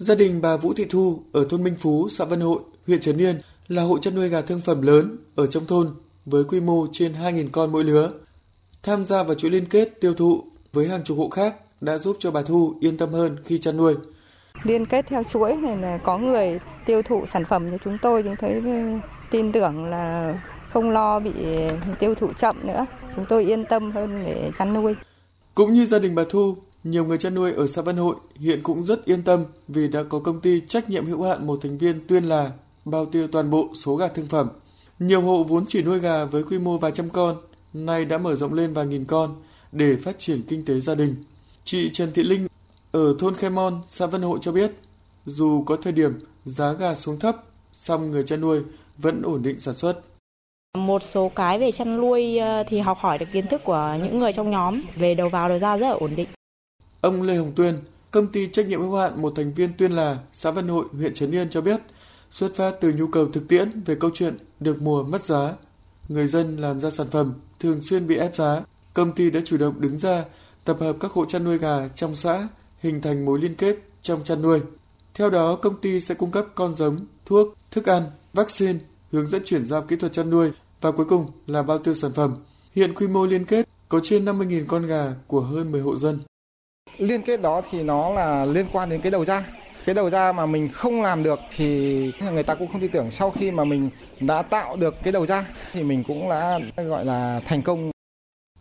Gia đình bà Vũ Thị Thu ở thôn Minh Phú, xã Vân Hội, huyện Trấn Yên là hộ chăn nuôi gà thương phẩm lớn ở trong thôn với quy mô trên 2.000 con mỗi lứa. Tham gia vào chuỗi liên kết tiêu thụ với hàng chục hộ khác đã giúp cho bà Thu yên tâm hơn khi chăn nuôi. Liên kết theo chuỗi này là có người tiêu thụ sản phẩm cho chúng tôi chúng thấy tin tưởng là không lo bị tiêu thụ chậm nữa. Chúng tôi yên tâm hơn để chăn nuôi. Cũng như gia đình bà Thu, nhiều người chăn nuôi ở xã Văn Hội hiện cũng rất yên tâm vì đã có công ty trách nhiệm hữu hạn một thành viên Tuyên là bao tiêu toàn bộ số gà thương phẩm. Nhiều hộ vốn chỉ nuôi gà với quy mô vài trăm con, nay đã mở rộng lên vài nghìn con để phát triển kinh tế gia đình. Chị Trần Thị Linh ở thôn Khe Mon, xã Văn Hội cho biết, dù có thời điểm giá gà xuống thấp, song người chăn nuôi vẫn ổn định sản xuất. Một số cái về chăn nuôi ờ, thì học hỏi được kiến thức của những người trong nhóm về đầu vào đầu ra rất là ổn định. Ông Lê Hồng Tuyên, công ty trách nhiệm hữu hạn một thành viên Tuyên là xã văn Hội, huyện Trấn Yên cho biết, xuất phát từ nhu cầu thực tiễn về câu chuyện được mùa mất giá, người dân làm ra sản phẩm thường xuyên bị ép giá, công ty đã chủ động đứng ra tập hợp các hộ chăn nuôi gà trong xã hình thành mối liên kết trong chăn nuôi. Theo đó, công ty sẽ cung cấp con giống, thuốc, thức ăn, vaccine, hướng dẫn chuyển giao kỹ thuật chăn nuôi và cuối cùng là bao tiêu sản phẩm. Hiện quy mô liên kết có trên 50.000 con gà của hơn 10 hộ dân. Liên kết đó thì nó là liên quan đến cái đầu ra. Cái đầu ra mà mình không làm được thì người ta cũng không tin tưởng sau khi mà mình đã tạo được cái đầu ra thì mình cũng đã gọi là thành công.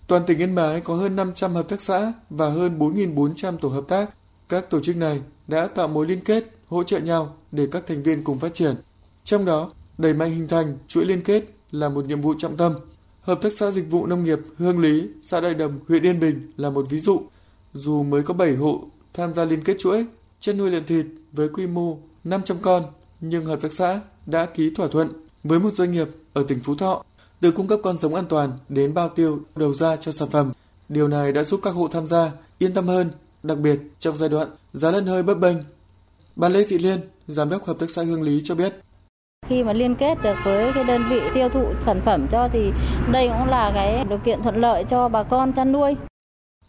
Toàn tỉnh Yên Bái có hơn 500 hợp tác xã và hơn 4.400 tổ hợp tác. Các tổ chức này đã tạo mối liên kết, hỗ trợ nhau để các thành viên cùng phát triển. Trong đó, đẩy mạnh hình thành chuỗi liên kết là một nhiệm vụ trọng tâm. Hợp tác xã dịch vụ nông nghiệp Hương Lý, xã Đại Đồng, huyện Yên Bình là một ví dụ. Dù mới có 7 hộ tham gia liên kết chuỗi, chăn nuôi lợn thịt với quy mô 500 con, nhưng hợp tác xã đã ký thỏa thuận với một doanh nghiệp ở tỉnh Phú Thọ từ cung cấp con giống an toàn đến bao tiêu đầu ra cho sản phẩm. Điều này đã giúp các hộ tham gia yên tâm hơn, đặc biệt trong giai đoạn giá lợn hơi bấp bênh. Bà Lê Thị Liên, giám đốc hợp tác xã Hương Lý cho biết, khi mà liên kết được với cái đơn vị tiêu thụ sản phẩm cho thì đây cũng là cái điều kiện thuận lợi cho bà con chăn nuôi.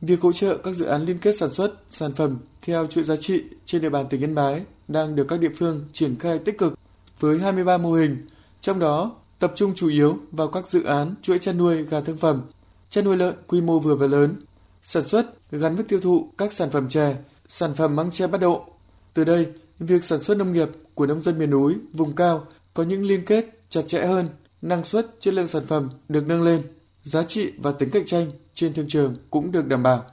Việc hỗ trợ các dự án liên kết sản xuất, sản phẩm theo chuỗi giá trị trên địa bàn tỉnh Yên Bái đang được các địa phương triển khai tích cực với 23 mô hình, trong đó tập trung chủ yếu vào các dự án chuỗi chăn nuôi gà thương phẩm, chăn nuôi lợn quy mô vừa và lớn, sản xuất gắn với tiêu thụ các sản phẩm chè, sản phẩm măng tre bắt độ. Từ đây, việc sản xuất nông nghiệp của nông dân miền núi, vùng cao có những liên kết chặt chẽ hơn, năng suất, chất lượng sản phẩm được nâng lên, giá trị và tính cạnh tranh trên thương trường cũng được đảm bảo.